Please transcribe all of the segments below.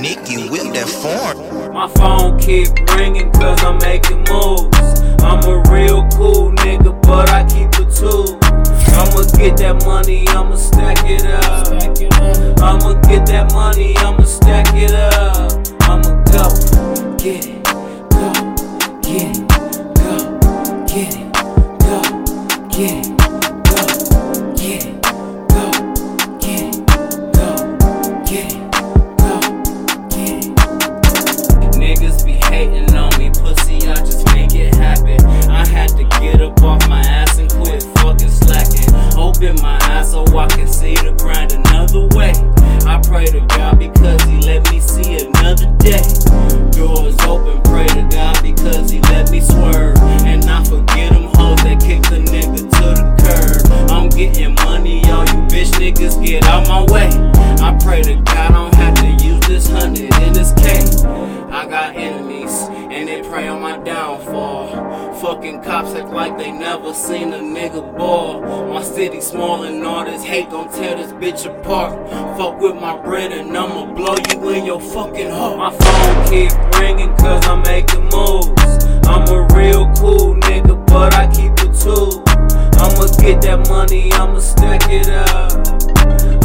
Nicky whip that form. My phone keep ringing cause I'm making moves. I'm a real cool nigga, but I keep a tool. I'ma get that money, I'ma stack it up. I'ma get that money, I'ma stack it up. I'ma go, get it, go, get it, go, get it, go, get it. Open my eyes so I can see the grind another way. I pray to God because He let me see another day. Doors open, pray to God because He let me swerve. And I forget them hoes that kick the nigga to the curb. I'm getting money, all you bitch niggas get out my way. I pray to God I don't have to use this hundred in this Fucking cops act like they never seen a nigga ball. My city small and all this hate gon' tear this bitch apart. Fuck with my bread and I'ma blow you in your fucking heart. My phone keep ringing cause I'm making moves. I'm a real cool nigga, but I keep a tool. I'ma get that money, I'ma stack it up.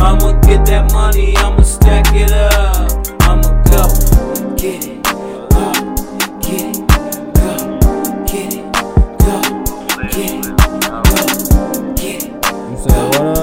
I'ma get that money, I'ma stack it up. Said what up?